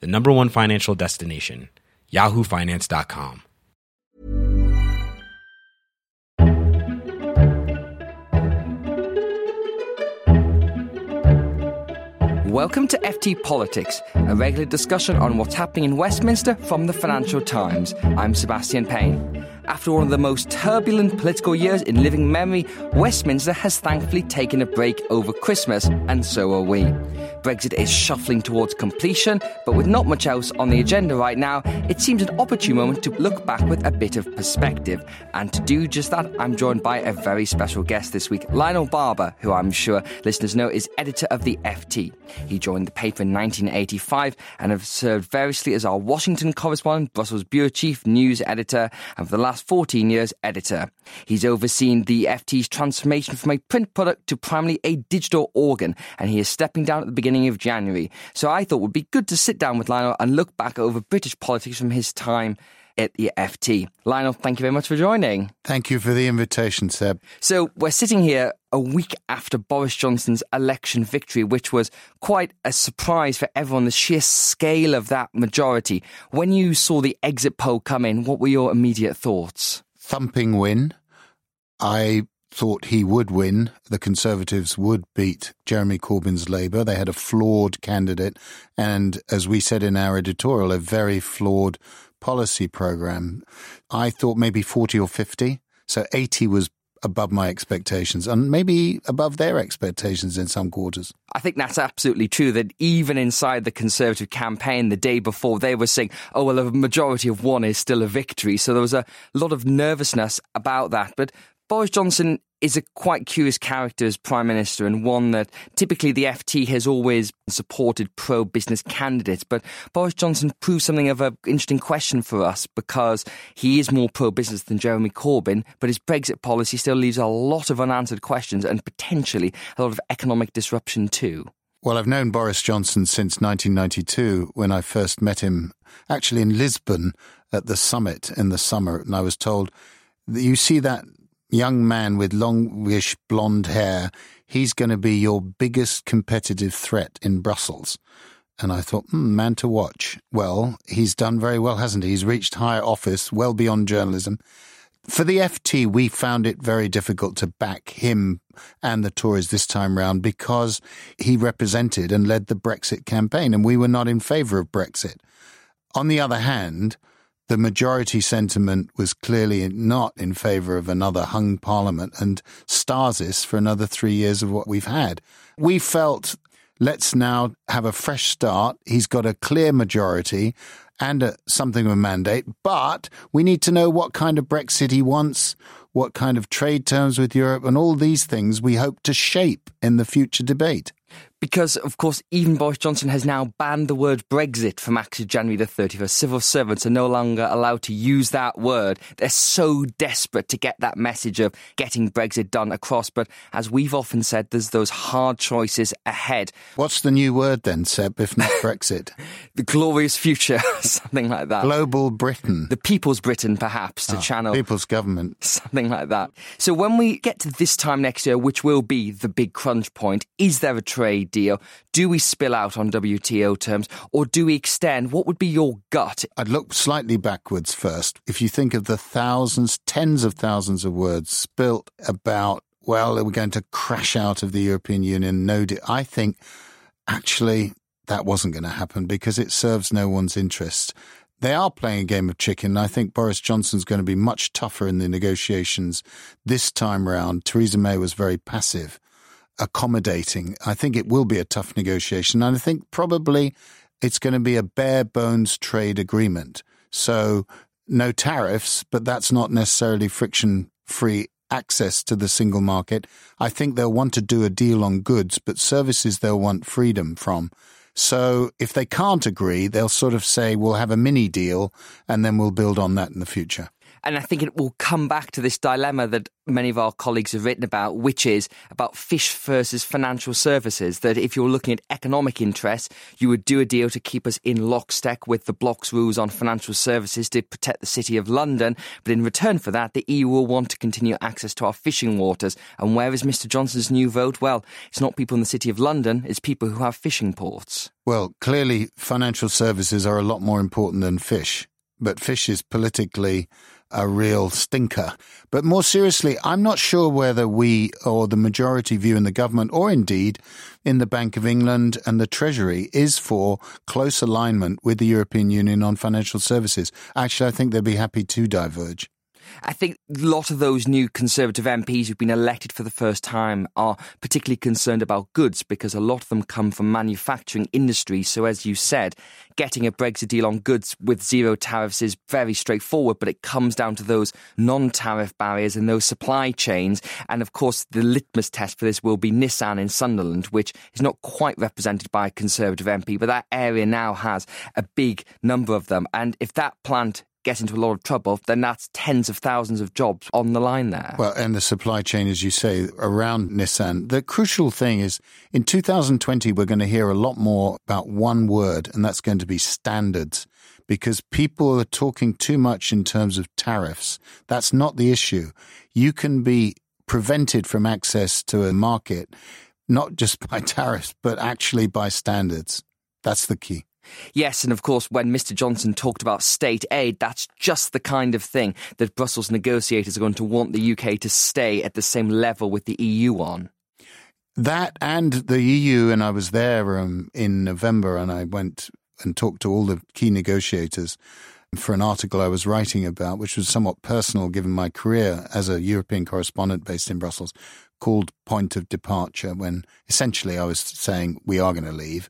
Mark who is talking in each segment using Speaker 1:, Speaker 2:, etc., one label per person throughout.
Speaker 1: the number one financial destination, yahoofinance.com.
Speaker 2: Welcome to FT Politics, a regular discussion on what's happening in Westminster from the Financial Times. I'm Sebastian Payne. After one of the most turbulent political years in living memory, Westminster has thankfully taken a break over Christmas, and so are we. Brexit is shuffling towards completion, but with not much else on the agenda right now, it seems an opportune moment to look back with a bit of perspective. And to do just that, I'm joined by a very special guest this week, Lionel Barber, who I'm sure listeners know is editor of the FT. He joined the paper in 1985 and has served variously as our Washington correspondent, Brussels bureau chief, news editor, and for the last 14 years, editor. He's overseen the FT's transformation from a print product to primarily a digital organ, and he is stepping down at the beginning beginning of January. So I thought it would be good to sit down with Lionel and look back over British politics from his time at the FT. Lionel, thank you very much for joining.
Speaker 3: Thank you for the invitation, Seb.
Speaker 2: So we're sitting here a week after Boris Johnson's election victory, which was quite a surprise for everyone, the sheer scale of that majority. When you saw the exit poll come in, what were your immediate thoughts?
Speaker 3: Thumping win. I thought he would win. The Conservatives would beat Jeremy Corbyn's Labour. They had a flawed candidate, and as we said in our editorial, a very flawed policy programme. I thought maybe 40 or 50. So 80 was above my expectations and maybe above their expectations in some quarters.
Speaker 2: I think that's absolutely true that even inside the Conservative campaign the day before, they were saying, oh, well, a majority of one is still a victory. So there was a lot of nervousness about that. But Boris Johnson is a quite curious character as Prime Minister and one that typically the FT has always supported pro business candidates. But Boris Johnson proves something of an interesting question for us because he is more pro business than Jeremy Corbyn, but his Brexit policy still leaves a lot of unanswered questions and potentially a lot of economic disruption too.
Speaker 3: Well, I've known Boris Johnson since 1992 when I first met him actually in Lisbon at the summit in the summer. And I was told, that you see that young man with longish blonde hair, he's going to be your biggest competitive threat in Brussels. And I thought, hmm, man to watch. Well, he's done very well, hasn't he? He's reached higher office, well beyond journalism. For the FT, we found it very difficult to back him and the Tories this time round because he represented and led the Brexit campaign, and we were not in favour of Brexit. On the other hand, the majority sentiment was clearly not in favour of another hung parliament and stasis for another three years of what we've had. We felt let's now have a fresh start. He's got a clear majority and a, something of a mandate, but we need to know what kind of Brexit he wants, what kind of trade terms with Europe, and all these things we hope to shape in the future debate
Speaker 2: because, of course, even Boris Johnson has now banned the word Brexit from actually January the 31st. Civil servants are no longer allowed to use that word. They're so desperate to get that message of getting Brexit done across. But as we've often said, there's those hard choices ahead.
Speaker 3: What's the new word then, Seb, if not Brexit?
Speaker 2: the glorious future, something like that.
Speaker 3: Global Britain.
Speaker 2: The People's Britain, perhaps, to oh, channel.
Speaker 3: People's government.
Speaker 2: Something like that. So when we get to this time next year, which will be the big crunch point, is there a trade deal? Do we spill out on WTO terms or do we extend? What would be your gut?
Speaker 3: I'd look slightly backwards first. If you think of the thousands, tens of thousands of words spilt about, well, we're going to crash out of the European Union, no, I think actually that wasn't going to happen because it serves no one's interest they are playing a game of chicken. I think Boris Johnson's going to be much tougher in the negotiations this time round. Theresa May was very passive accommodating. I think it will be a tough negotiation. And I think probably it's going to be a bare bones trade agreement. So no tariffs, but that's not necessarily friction free access to the single market. I think they'll want to do a deal on goods, but services they'll want freedom from. So if they can't agree, they'll sort of say, we'll have a mini deal and then we'll build on that in the future.
Speaker 2: And I think it will come back to this dilemma that many of our colleagues have written about, which is about fish versus financial services. That if you're looking at economic interests, you would do a deal to keep us in lockstep with the bloc's rules on financial services to protect the City of London. But in return for that, the EU will want to continue access to our fishing waters. And where is Mr. Johnson's new vote? Well, it's not people in the City of London, it's people who have fishing ports.
Speaker 3: Well, clearly, financial services are a lot more important than fish. But fish is politically a real stinker. But more seriously, I'm not sure whether we or the majority view in the government or indeed in the Bank of England and the Treasury is for close alignment with the European Union on financial services. Actually, I think they'd be happy to diverge.
Speaker 2: I think a lot of those new Conservative MPs who've been elected for the first time are particularly concerned about goods because a lot of them come from manufacturing industry. So, as you said, getting a Brexit deal on goods with zero tariffs is very straightforward, but it comes down to those non tariff barriers and those supply chains. And of course, the litmus test for this will be Nissan in Sunderland, which is not quite represented by a Conservative MP, but that area now has a big number of them. And if that plant get into a lot of trouble, then that's tens of thousands of jobs on the line there.
Speaker 3: Well, and the supply chain, as you say, around Nissan. The crucial thing is in 2020, we're going to hear a lot more about one word, and that's going to be standards. Because people are talking too much in terms of tariffs. That's not the issue. You can be prevented from access to a market, not just by tariffs, but actually by standards. That's the key.
Speaker 2: Yes, and of course, when Mr. Johnson talked about state aid, that's just the kind of thing that Brussels negotiators are going to want the UK to stay at the same level with the EU on.
Speaker 3: That and the EU, and I was there um, in November and I went and talked to all the key negotiators for an article I was writing about, which was somewhat personal given my career as a European correspondent based in Brussels, called Point of Departure, when essentially I was saying we are going to leave.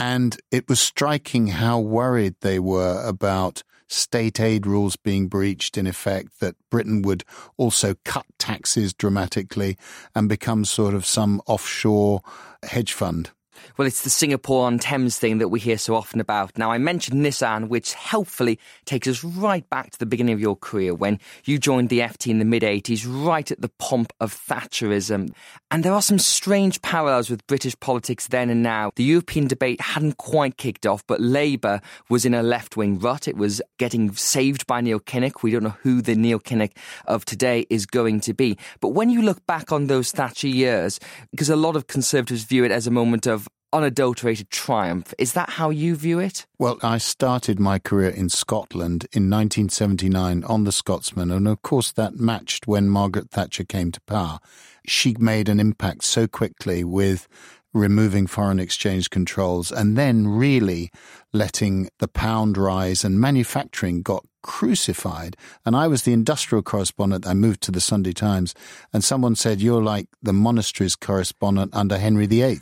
Speaker 3: And it was striking how worried they were about state aid rules being breached, in effect, that Britain would also cut taxes dramatically and become sort of some offshore hedge fund.
Speaker 2: Well, it's the Singapore on Thames thing that we hear so often about. Now, I mentioned Nissan, which helpfully takes us right back to the beginning of your career when you joined the FT in the mid 80s, right at the pomp of Thatcherism. And there are some strange parallels with British politics then and now. The European debate hadn't quite kicked off, but Labour was in a left wing rut. It was getting saved by Neil Kinnock. We don't know who the Neil Kinnock of today is going to be. But when you look back on those Thatcher years, because a lot of Conservatives view it as a moment of unadulterated triumph. Is that how you view it?
Speaker 3: Well, I started my career in Scotland in 1979 on the Scotsman, and of course that matched when Margaret Thatcher came to power. She made an impact so quickly with removing foreign exchange controls and then really letting the pound rise and manufacturing got crucified. And I was the industrial correspondent. I moved to the Sunday Times and someone said, you're like the monasteries correspondent under Henry VIII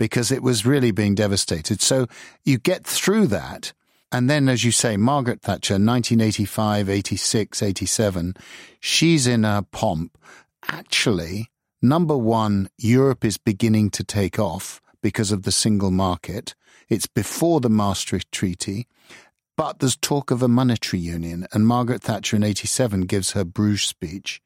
Speaker 3: because it was really being devastated. So you get through that. And then, as you say, Margaret Thatcher, 1985, 86, 87, she's in a pomp. Actually, number one, Europe is beginning to take off because of the single market. It's before the Maastricht Treaty. But there's talk of a monetary union, and Margaret Thatcher in 87 gives her Bruges speech.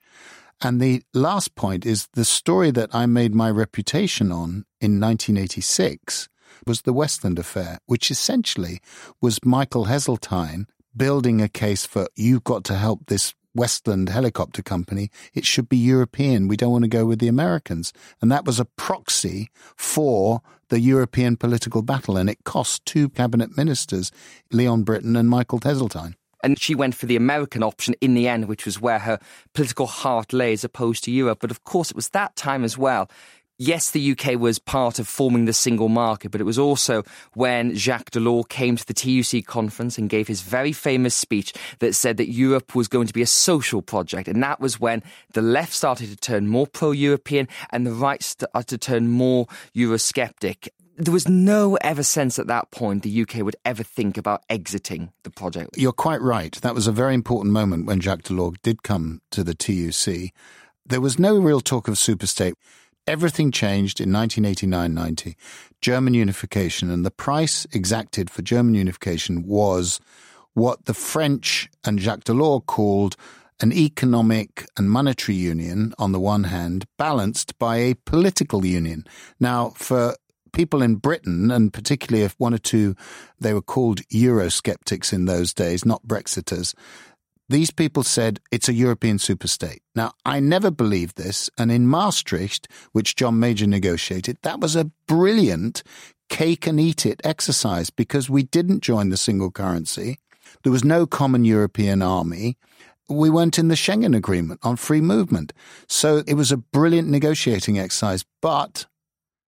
Speaker 3: And the last point is the story that I made my reputation on in 1986 was the Westland affair, which essentially was Michael Heseltine building a case for you've got to help this Westland helicopter company. It should be European. We don't want to go with the Americans. And that was a proxy for the European political battle. And it cost two cabinet ministers, Leon Brittan and Michael Heseltine.
Speaker 2: And she went for the American option in the end, which was where her political heart lay as opposed to Europe. But of course, it was that time as well yes, the UK was part of forming the single market, but it was also when Jacques Delors came to the TUC conference and gave his very famous speech that said that Europe was going to be a social project. And that was when the left started to turn more pro European and the right started to turn more Eurosceptic there was no ever sense at that point the UK would ever think about exiting the project.
Speaker 3: You're quite right. That was a very important moment when Jacques Delors did come to the TUC. There was no real talk of superstate. Everything changed in 1989-90. German unification and the price exacted for German unification was what the French and Jacques Delors called an economic and monetary union on the one hand, balanced by a political union. Now, for people in Britain, and particularly if one or two, they were called Eurosceptics in those days, not Brexiters, these people said it's a European superstate. Now, I never believed this, and in Maastricht, which John Major negotiated, that was a brilliant cake and eat it exercise because we didn't join the single currency. There was no common European army. We weren't in the Schengen Agreement on free movement. So it was a brilliant negotiating exercise, but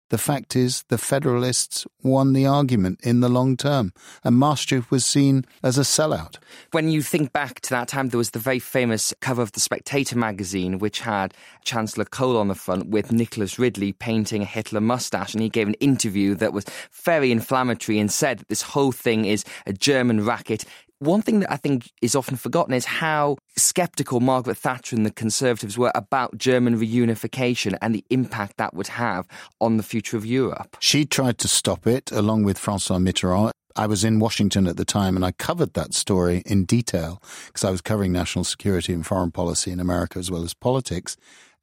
Speaker 3: the fact is, the Federalists won the argument in the long term, and Maastricht was seen as a sellout.
Speaker 2: When you think back to that time, there was the very famous cover of the Spectator magazine, which had Chancellor Kohl on the front with Nicholas Ridley painting a Hitler mustache, and he gave an interview that was very inflammatory and said that this whole thing is a German racket one thing that I think is often forgotten is how skeptical Margaret Thatcher and the Conservatives were about German reunification and the impact that would have on the future of Europe.
Speaker 3: She tried to stop it along with Francois Mitterrand. I was in Washington at the time and I covered that story in detail because I was covering national security and foreign policy in America as well as politics.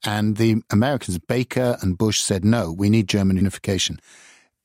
Speaker 3: And the Americans, Baker and Bush, said, no, we need German unification.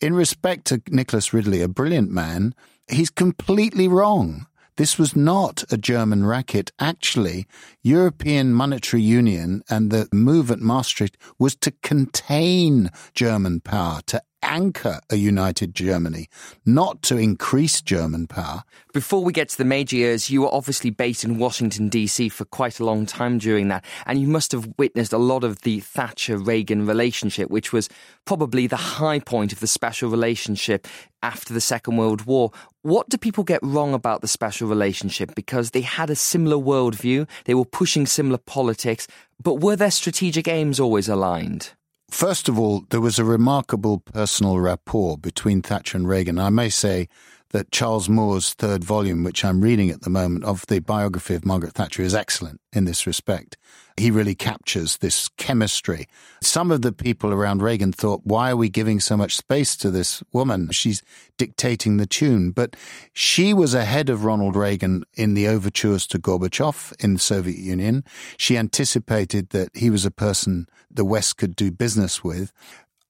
Speaker 3: In respect to Nicholas Ridley, a brilliant man, he's completely wrong. This was not a German racket. Actually, European Monetary Union and the move at Maastricht was to contain German power, to anchor a united Germany, not to increase German power.
Speaker 2: Before we get to the major years, you were obviously based in Washington, D.C. for quite a long time during that, and you must have witnessed a lot of the Thatcher Reagan relationship, which was probably the high point of the special relationship after the Second World War. What do people get wrong about the special relationship? Because they had a similar worldview, they were pushing similar politics, but were their strategic aims always aligned?
Speaker 3: First of all, there was a remarkable personal rapport between Thatcher and Reagan. I may say that Charles Moore's third volume, which I'm reading at the moment, of the biography of Margaret Thatcher is excellent in this respect. He really captures this chemistry. Some of the people around Reagan thought, why are we giving so much space to this woman? She's dictating the tune. But she was ahead of Ronald Reagan in the overtures to Gorbachev in the Soviet Union. She anticipated that he was a person the West could do business with.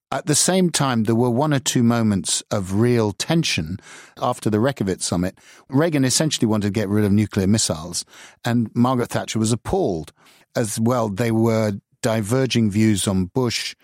Speaker 3: At the same time, there were one or two moments of real tension after the Reykjavik summit. Reagan essentially wanted to get rid of nuclear missiles, and Margaret Thatcher was appalled. As well, they were diverging views on Bush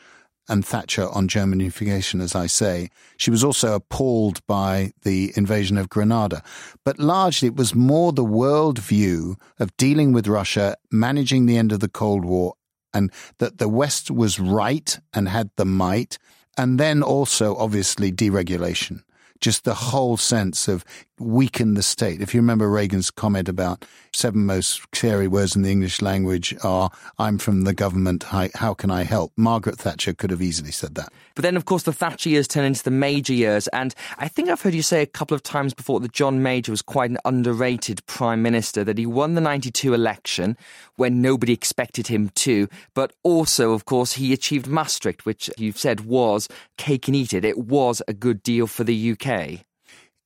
Speaker 3: and Thatcher on German unification, as I say. She was also appalled by the invasion of Grenada. But largely, it was more the world view of dealing with Russia, managing the end of the Cold War, and that the West was right and had the might. And then also, obviously, deregulation just the whole sense of weaken the state. If you remember Reagan's comment about seven most scary words in the English language are, I'm from the government, how can I help? Margaret Thatcher could have easily said that.
Speaker 2: But then, of course, the Thatcher years turn into the Major years. And I think I've heard you say a couple of times before that John Major was quite an underrated prime minister, that he won the 92 election when nobody expected him to. But also, of course, he achieved Maastricht, which you've said was cake and eat it. It was a good deal for the UK.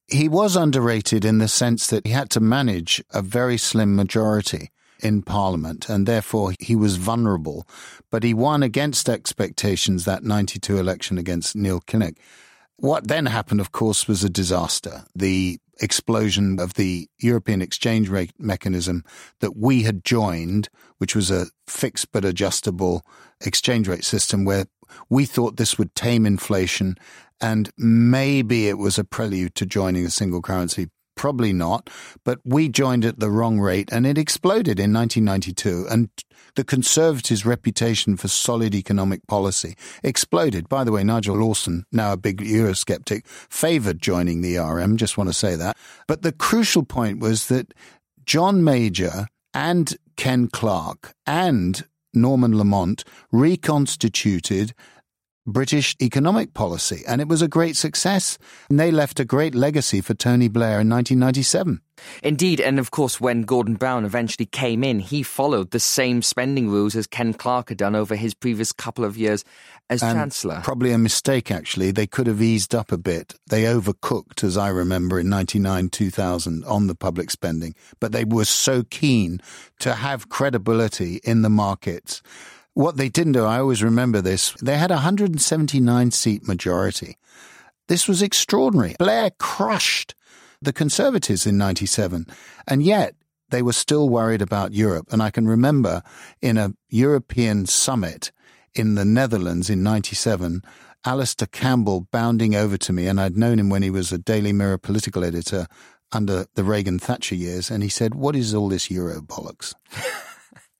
Speaker 3: He was underrated in the sense that he had to manage a very slim majority in Parliament, and therefore he was vulnerable. But he won against expectations that 92 election against Neil Kinnock. What then happened, of course, was a disaster. The explosion of the European exchange rate mechanism that we had joined, which was a fixed but adjustable exchange rate system where we thought this would tame inflation and maybe it was a prelude to joining a single currency. Probably not, but we joined at the wrong rate and it exploded in 1992. And the Conservatives' reputation for solid economic policy exploded. By the way, Nigel Lawson, now a big Eurosceptic, favoured joining the ERM, just want to say that. But the crucial point was that John Major and Ken Clarke and Norman Lamont reconstituted British economic policy, and it was a great success. And they left a great legacy for Tony Blair in 1997.
Speaker 2: Indeed, and of course, when Gordon Brown eventually came in, he followed the same spending rules as Ken Clarke had done over his previous couple of years as
Speaker 3: And
Speaker 2: Chancellor.
Speaker 3: Probably a mistake, actually. They could have eased up a bit. They overcooked, as I remember, in 99 2000 on the public spending, but they were so keen to have credibility in the markets. What they didn't do, I always remember this, they had a 179 seat majority. This was extraordinary. Blair crushed the Conservatives in 97, and yet they were still worried about Europe. And I can remember in a European summit in the Netherlands in 97, Alastair Campbell bounding over to me, and I'd known him when he was a Daily Mirror political editor under the Reagan Thatcher years, and he said, What is all this Euro bollocks?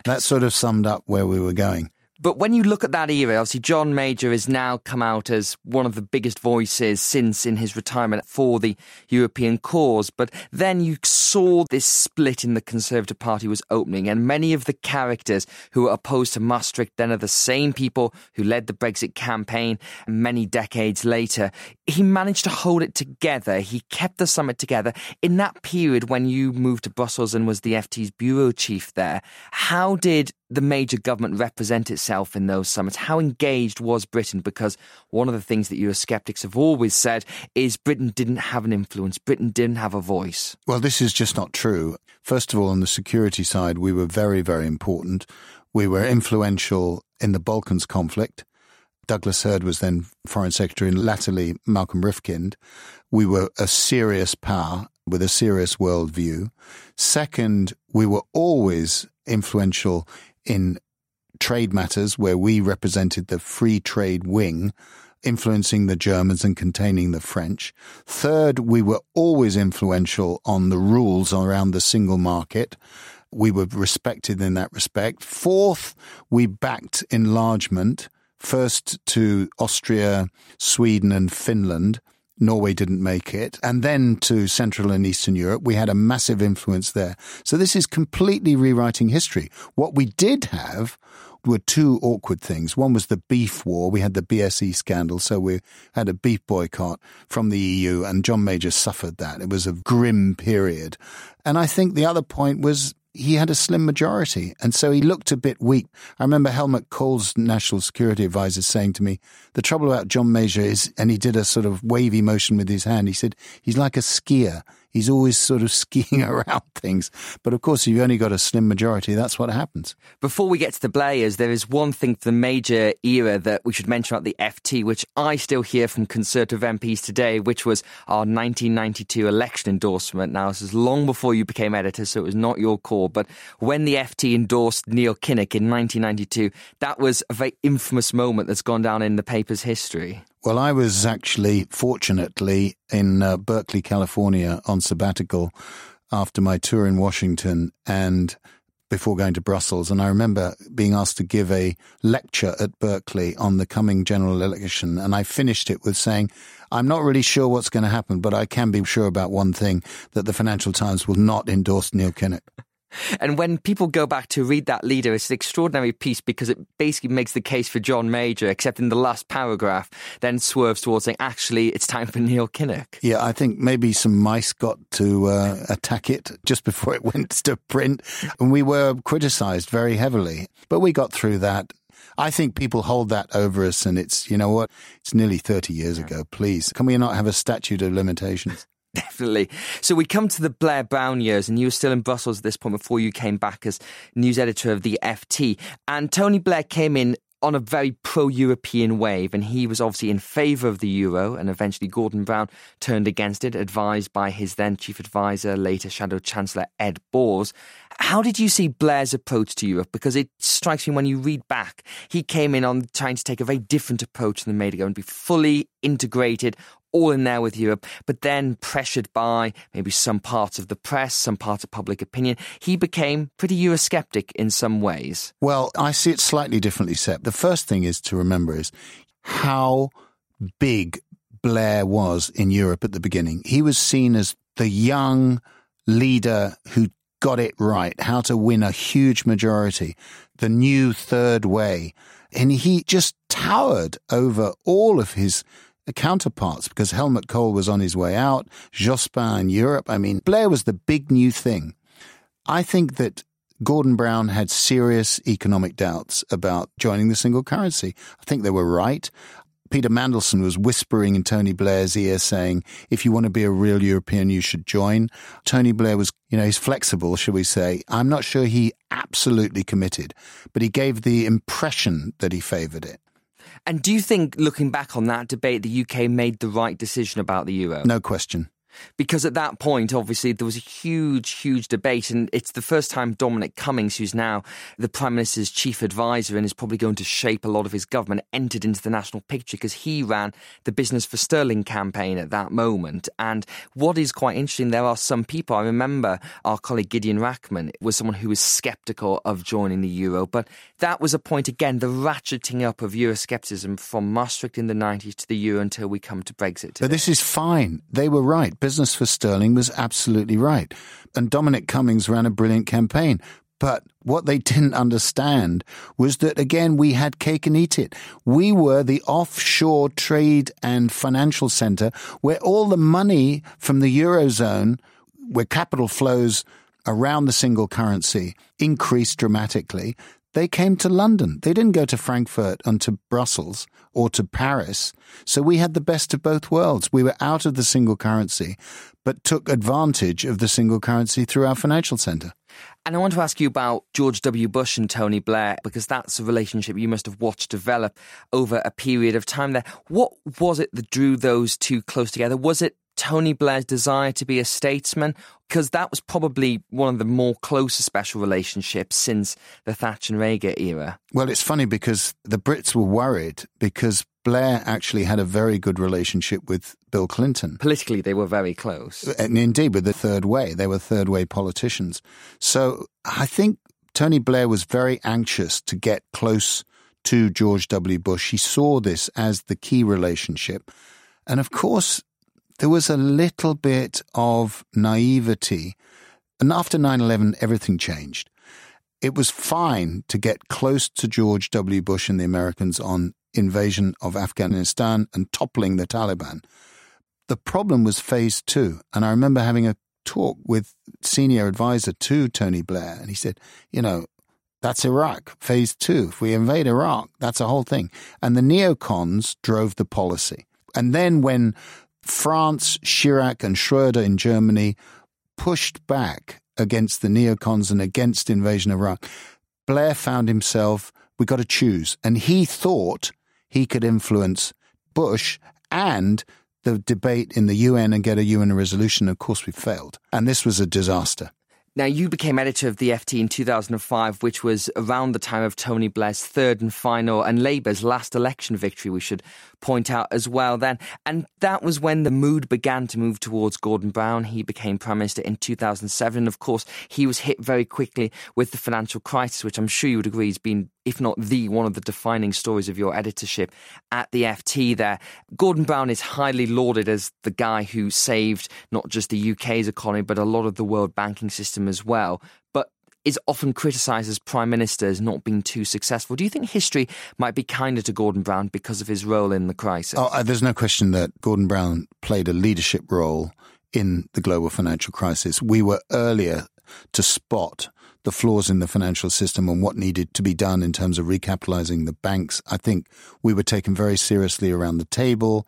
Speaker 3: that sort of summed up where we were going.
Speaker 2: But when you look at that era, obviously John Major has now come out as one of the biggest voices since in his retirement for the European cause. But then you saw this split in the Conservative Party was opening, and many of the characters who were opposed to Maastricht then are the same people who led the Brexit campaign many decades later. He managed to hold it together. He kept the summit together. In that period when you moved to Brussels and was the FT's bureau chief there, how did the major government represent itself in those summits? How engaged was Britain? Because one of the things that Eurosceptics have always said is Britain didn't have an influence, Britain didn't have a voice.
Speaker 3: Well, this is just not true. First of all, on the security side, we were very, very important. We were influential in the Balkans conflict. Douglas Hurd was then Foreign Secretary, and latterly Malcolm Rifkind. We were a serious power with a serious worldview. Second, we were always influential in trade matters where we represented the free trade wing, influencing the Germans and containing the French. Third, we were always influential on the rules around the single market. We were respected in that respect. Fourth, we backed enlargement, first to Austria, Sweden, and Finland. Norway didn't make it. And then to Central and Eastern Europe, we had a massive influence there. So this is completely rewriting history. What we did have were two awkward things. One was the beef war. We had the BSE scandal, so we had a beef boycott from the EU, and John Major suffered that. It was a grim period. And I think the other point was he had a slim majority, and so he looked a bit weak. I remember Helmut Kohl's national security advisor saying to me, "The trouble about John Major is," and he did a sort of wavy motion with his hand. He said, "He's like a skier. He's always sort of skiing around things." But of course, if you've only got a slim majority, that's what happens.
Speaker 2: Before we get to the Blairs, there is one thing for the major era that we should mention about the FT, which I still hear from Conservative MPs today, which was our 1992 election endorsement. Now, this is long before you became editor, so it was not your call. But when the FT endorsed Neil Kinnock in 1992, that was a very infamous moment that's gone down in the paper's history.
Speaker 3: Well, I was actually, fortunately, in uh, Berkeley, California on sabbatical after my tour in Washington and before going to Brussels. And I remember being asked to give a lecture at Berkeley on the coming general election. And I finished it with saying, I'm not really sure what's going to happen, but I can be sure about one thing that the Financial Times will not endorse Neil Kinnock.
Speaker 2: And when people go back to read that leader, it's an extraordinary piece because it basically makes the case for John Major, except in the last paragraph, then swerves towards saying, actually, it's time for Neil Kinnock.
Speaker 3: Yeah, I think maybe some mice got to uh, attack it just before it went to print. And we were criticized very heavily, but we got through that. I think people hold that over us, and it's, you know what? It's nearly 30 years ago. Please, can we not have a statute of limitations?
Speaker 2: Definitely. So we come to the Blair Brown years, and you were still in Brussels at this point before you came back as news editor of the FT. And Tony Blair came in on a very pro European wave, and he was obviously in favour of the euro, and eventually Gordon Brown turned against it, advised by his then chief advisor, later Shadow Chancellor Ed Balls. How did you see Blair's approach to Europe? Because it strikes me when you read back, he came in on trying to take a very different approach than Major and be fully integrated, all in there with Europe, but then pressured by maybe some parts of the press, some parts of public opinion, he became pretty Eurosceptic in some ways.
Speaker 3: Well, I see it slightly differently, Seb. The first thing is to remember is how big Blair was in Europe at the beginning. He was seen as the young leader who got it right, how to win a huge majority, the new third way. And he just towered over all of his counterparts because Helmut Kohl was on his way out, Jospin in Europe. I mean, Blair was the big new thing. I think that Gordon Brown had serious economic doubts about joining the single currency. I think they were right. Peter Mandelson was whispering in Tony Blair's ear saying, if you want to be a real European, you should join. Tony Blair was, you know, he's flexible, shall we say. I'm not sure he absolutely committed, but he gave the impression that he favoured it.
Speaker 2: And do you think, looking back on that debate, the UK made the right decision about the euro?
Speaker 3: No question
Speaker 2: because at that point, obviously, there was a huge, huge debate, and it's the first time Dominic Cummings, who's now the Prime Minister's chief advisor and is probably going to shape a lot of his government, entered into the national picture because he ran the Business for Sterling campaign at that moment. And what is quite interesting, there are some people, I remember our colleague Gideon Rachman was someone who was sceptical of joining the euro, but that was a point, again, the ratcheting up of Euroscepticism from Maastricht in the 90s to the euro until we come to Brexit. Today.
Speaker 3: But this is fine. They were right business for Sterling was absolutely right. And Dominic Cummings ran a brilliant campaign. But what they didn't understand was that, again, we had cake and eat it. We were the offshore trade and financial center where all the money from the Eurozone, where capital flows around the single currency increased dramatically, they came to London. They didn't go to Frankfurt and to Brussels or to Paris. So we had the best of both worlds. We were out of the single currency, but took advantage of the single currency through our financial centre.
Speaker 2: And I want to ask you about George W. Bush and Tony Blair, because that's a relationship you must have watched develop over a period of time there. What was it that drew those two close together? Was it Tony Blair's desire to be a statesman, because that was probably one of the more closer special relationships since the Thatcher and Reagan era.
Speaker 3: Well, it's funny because the Brits were worried because Blair actually had a very good relationship with Bill Clinton.
Speaker 2: Politically, they were very close.
Speaker 3: Uh, and indeed, with the third way, they were third way politicians. So I think Tony Blair was very anxious to get close to George W. Bush. He saw this as the key relationship. And of course, there was a little bit of naivety. And after 9 11, everything changed. It was fine to get close to George W. Bush and the Americans on invasion of Afghanistan and toppling the Taliban. The problem was phase two. And I remember having a talk with senior advisor to Tony Blair, and he said, you know, that's Iraq, phase two. If we invade Iraq, that's a whole thing. And the neocons drove the policy. And then when France, Chirac, and Schroeder in Germany pushed back against the neocons and against invasion of Iraq. Blair found himself, we got to choose. And he thought he could influence Bush and the debate in the UN and get a UN resolution. Of course, we failed. And this was a disaster.
Speaker 2: Now, you became editor of the FT in 2005, which was around the time of Tony Blair's third and final and Labour's last election victory, we should point out as well then. And that was when the mood began to move towards Gordon Brown. He became Prime Minister in 2007. And of course, he was hit very quickly with the financial crisis, which I'm sure you would agree has been if not the one of the defining stories of your editorship at the FT there. Gordon Brown is highly lauded as the guy who saved not just the UK's economy, but a lot of the world banking system as well. But is often criticised as prime minister as not being too successful. Do you think history might be kinder to Gordon Brown because of his role in the crisis?
Speaker 3: Oh, uh, there's no question that Gordon Brown played a leadership role in the global financial crisis. We were earlier to spot the flaws in the financial system and what needed to be done in terms of recapitalizing the banks. I think we were taken very seriously around the table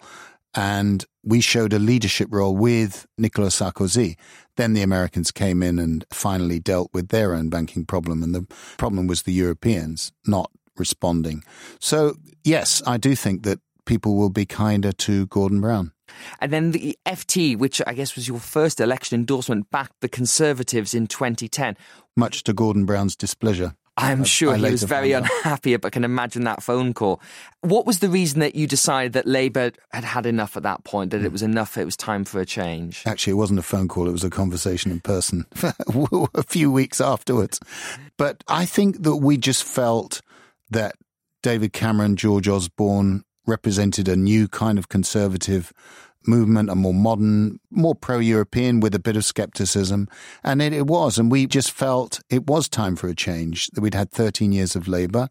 Speaker 3: and we showed a leadership role with Nicolas Sarkozy. Then the Americans came in and finally dealt with their own banking problem. And the problem was the Europeans not responding. So, yes, I do think that people will be kinder to Gordon Brown.
Speaker 2: And then the FT, which I guess was your first election endorsement, backed the Conservatives in 2010.
Speaker 3: Much to Gordon Brown's displeasure.
Speaker 2: I'm sure I he was very unhappy, but can imagine that phone call. What was the reason that you decided that Labour had had enough at that point, that it was enough, it was time for a change?
Speaker 3: Actually, it wasn't a phone call, it was a conversation in person a few weeks afterwards. But I think that we just felt that David Cameron, George Osborne represented a new kind of conservative movement, a more modern, more pro European with a bit of skepticism. And it, it, was. And we just felt it was time for a change, that we'd had 13 years of Labour.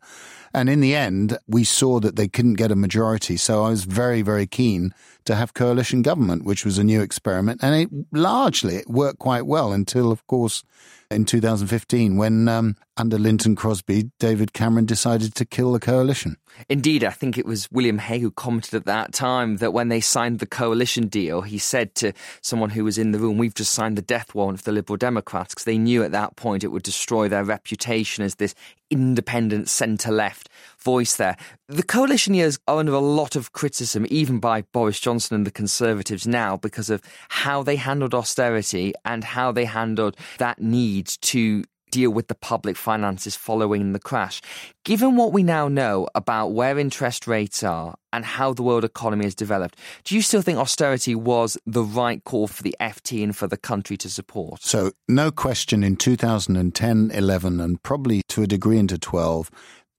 Speaker 3: And in the end, we saw that they couldn't get a majority. So I was very, very keen to have coalition government, which was a new experiment. And it largely it worked quite well until, of course, in 2015 when, um, under Lynton Crosby, David Cameron decided to kill the coalition.
Speaker 2: Indeed, I think it was William Hague who commented at that time that when they signed the coalition deal, he said to someone who was in the room, We've just signed the death warrant for the Liberal Democrats, because they knew at that point it would destroy their reputation as this independent centre left voice there. The coalition years are under a lot of criticism, even by Boris Johnson and the Conservatives now, because of how they handled austerity and how they handled that need to deal with the public finances following the crash. Given what we now know about where interest rates are and how the world economy has developed, do you still think austerity was the right call for the FT and for the country to support?
Speaker 3: So, no question in 2010, 11, and probably to a degree into 12,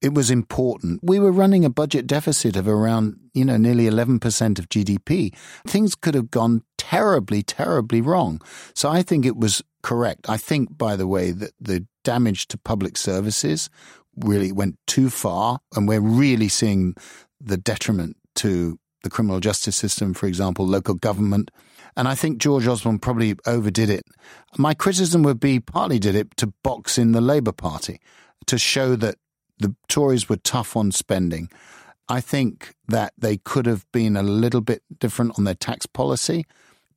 Speaker 3: it was important. We were running a budget deficit of around, you know, nearly 11% of GDP. Things could have gone terribly, terribly wrong. So I think it was correct. I think, by the way, that the damage to public services really went too far, and we're really seeing the detriment to the criminal justice system, for example, local government. And I think George Osborne probably overdid it. My criticism would be partly did it to box in the Labour Party, to show that the Tories were tough on spending. I think that they could have been a little bit different on their tax policy.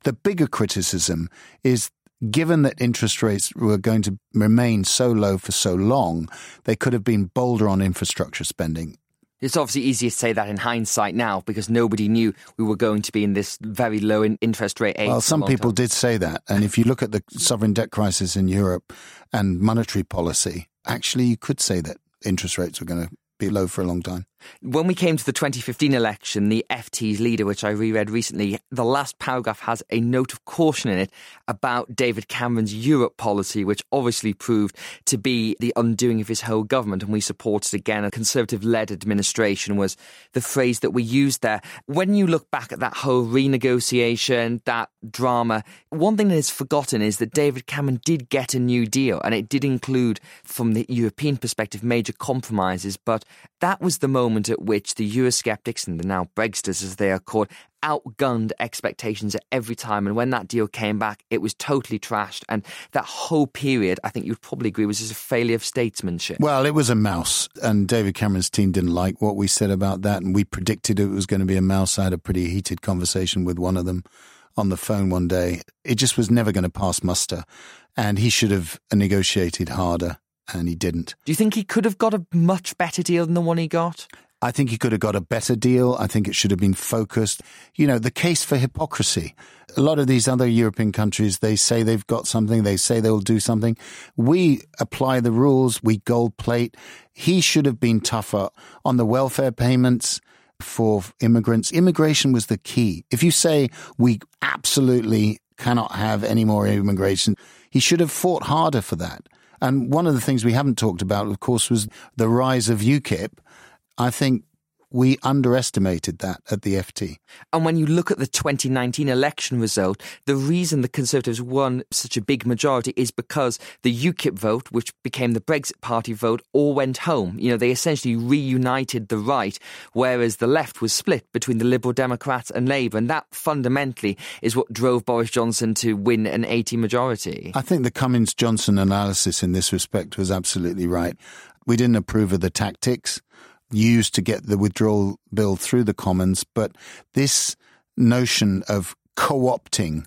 Speaker 3: The bigger criticism is given that interest rates were going to remain so low for so long, they could have been bolder on infrastructure spending.
Speaker 2: It's obviously easier to say that in hindsight now because nobody knew we were going to be in this very low interest rate age.
Speaker 3: Well, some people time. did say that. And if you look at the sovereign debt crisis in Europe and monetary policy, actually, you could say that interest rates were going to be low for a long time.
Speaker 2: When we came to the 2015 election, the FT's leader, which I reread recently, the last paragraph has a note of caution in it about David Cameron's Europe policy, which obviously proved to be the undoing of his whole government. And we supported again a conservative led administration, was the phrase that we used there. When you look back at that whole renegotiation, that drama, one thing that is forgotten is that David Cameron did get a new deal, and it did include, from the European perspective, major compromises. But that was the moment moment at which the Eurosceptics and the now Brexiters, as they are called, outgunned expectations at every time. And when that deal came back, it was totally trashed. And that whole period, I think you'd probably agree, was just a failure of statesmanship.
Speaker 3: Well, it was a mouse. And David Cameron's team didn't like what we said about that. And we predicted it was going to be a mouse. I had a pretty heated conversation with one of them on the phone one day. It just was never going to pass muster. And he should have negotiated harder and he didn't.
Speaker 2: Do you think he could have got a much better deal than the one he got?
Speaker 3: I think he could have got a better deal. I think it should have been focused. You know, the case for hypocrisy. A lot of these other European countries, they say they've got something, they say they'll do something. We apply the rules, we gold plate. He should have been tougher on the welfare payments for immigrants. Immigration was the key. If you say we absolutely cannot have any more immigration, he should have fought harder for that. And one of the things we haven't talked about, of course, was the rise of UKIP. I think we underestimated that at the FT.
Speaker 2: And when you look at the 2019 election result, the reason the Conservatives won such a big majority is because the UKIP vote, which became the Brexit Party vote, all went home. You know, they essentially reunited the right, whereas the left was split between the Liberal Democrats and Labour. And that fundamentally is what drove Boris Johnson to win an 80 majority.
Speaker 3: I think the Cummings Johnson analysis in this respect was absolutely right. We didn't approve of the tactics used to get the withdrawal bill through the Commons, but this notion of co-opting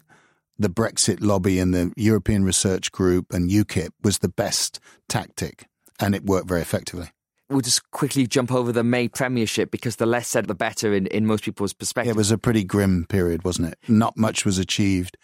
Speaker 3: the Brexit lobby and the European Research Group and UKIP was the best tactic, and it worked very effectively.
Speaker 2: We'll just quickly jump over the May Premiership because the less said, the better in, in most people's perspective.
Speaker 3: It was a pretty grim period, wasn't it? Not much was achieved,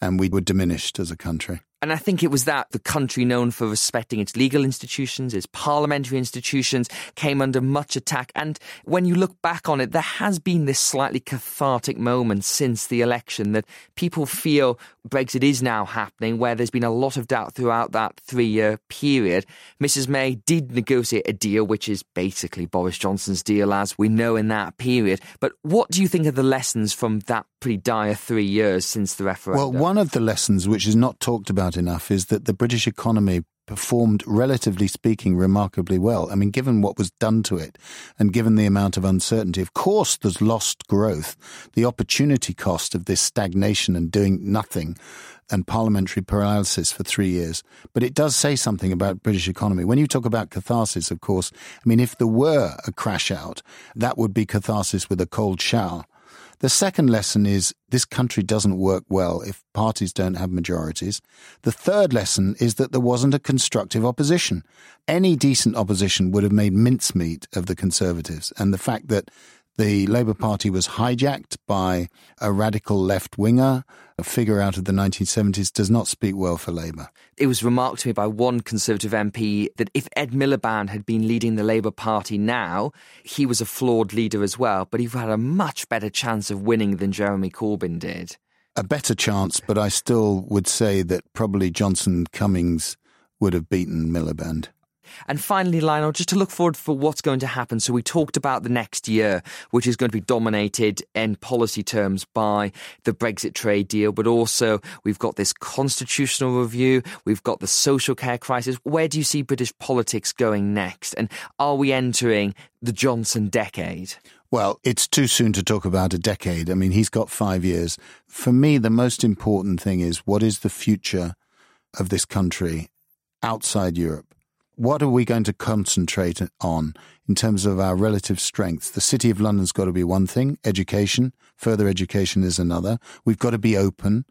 Speaker 3: and we were diminished as a country.
Speaker 2: And I think it was that the country known for respecting its legal institutions, its parliamentary institutions, came under much attack. And when you look back on it, there has been this slightly cathartic moment since the election that people feel Brexit is now happening, where there's been a lot of doubt throughout that three year period. Mrs. May did negotiate a deal, which is basically Boris Johnson's deal, as we know in that period. But what do you think of the lessons from that pretty dire three years since the referendum?
Speaker 3: Well, one of the lessons which is not talked about enough is that the British economy performed, relatively speaking, remarkably well. I mean, given what was done to it and given the amount of uncertainty, of course, there's lost growth. The opportunity cost of this stagnation and doing nothing and parliamentary paralysis for three years. But it does say something about British economy. When you talk about catharsis, of course, I mean, if there were a crash out, that would be catharsis with a cold shower. The second lesson is this country doesn't work well if parties don't have majorities. The third lesson is that there wasn't a constructive opposition. Any decent opposition would have made mincemeat of the Conservatives. And the fact that the Labour Party was hijacked by a radical left winger, a figure out of the 1970s, does not speak well for Labour.
Speaker 2: It was remarked to me by one Conservative MP that if Ed Miliband had been leading the Labour Party now, he was a flawed leader as well, but he had a much better chance of winning than Jeremy Corbyn did.
Speaker 3: A better chance, but I still would say that probably Johnson Cummings would have beaten Miliband.
Speaker 2: And finally, Lionel, just to look forward for what's going to happen. So we talked about the next year, which is going to be dominated in policy terms by the Brexit trade deal, but also we've got this constitutional review, we've got the social care crisis. Where do you see British politics going next? And are we entering the Johnson decade?
Speaker 3: Well, it's too soon to talk about a decade. I mean, he's got five years. For me, the most important thing is what is the future of this country outside Europe? What are we going to concentrate on in terms of our relative strengths? The City of London's got to be one thing, education, further education is another. We've got to be open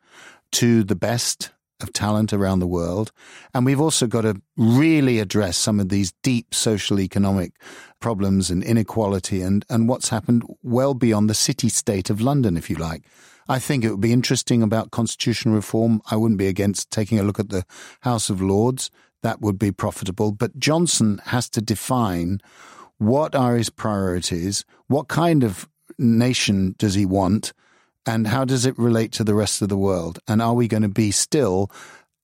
Speaker 3: to the best of talent around the world. And we've also got to really address some of these deep social economic problems and inequality and, and what's happened well beyond the city state of London, if you like. I think it would be interesting about constitutional reform. I wouldn't be against taking a look at the House of Lords that would be profitable. But Johnson has to define what are his priorities, what kind of nation does he want, and how does it relate to the rest of the world? And are we going to be still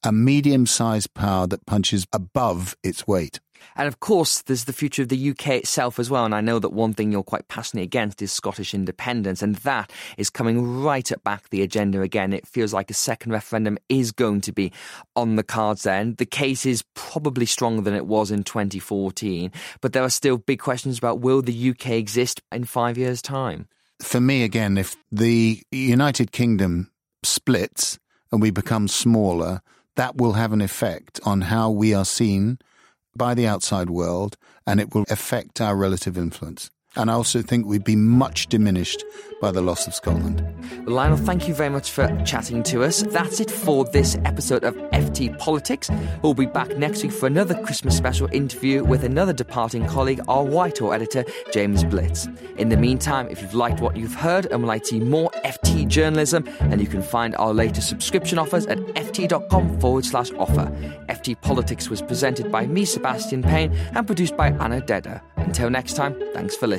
Speaker 3: a medium sized power that punches above its weight?
Speaker 2: And of course, there's the future of the UK itself as well. And I know that one thing you're quite passionate against is Scottish independence. And that is coming right at back the agenda again. It feels like a second referendum is going to be on the cards then. The case is probably stronger than it was in 2014. But there are still big questions about will the UK exist in five years' time?
Speaker 3: For me, again, if the United Kingdom splits and we become smaller, that will have an effect on how we are seen by the outside world and it will affect our relative influence. And I also think we'd be much diminished by the loss of Scotland.
Speaker 2: Well, Lionel, thank you very much for chatting to us. That's it for this episode of FT Politics. We'll be back next week for another Christmas special interview with another departing colleague, our Whitehall editor, James Blitz. In the meantime, if you've liked what you've heard and would like to see more FT journalism, then you can find our latest subscription offers at ft.com forward slash offer. FT Politics was presented by me, Sebastian Payne, and produced by Anna Dedder. Until next time, thanks for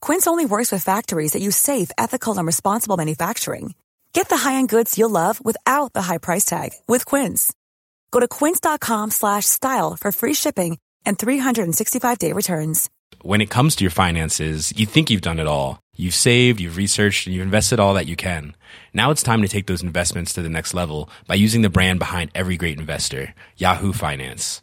Speaker 4: Quince only works with factories that use safe, ethical, and responsible manufacturing. Get the high-end goods you'll love without the high price tag with Quince. Go to quince.com/style for free shipping and 365-day returns.
Speaker 1: When it comes to your finances, you think you've done it all. You've saved, you've researched, and you've invested all that you can. Now it's time to take those investments to the next level by using the brand behind every great investor, Yahoo Finance.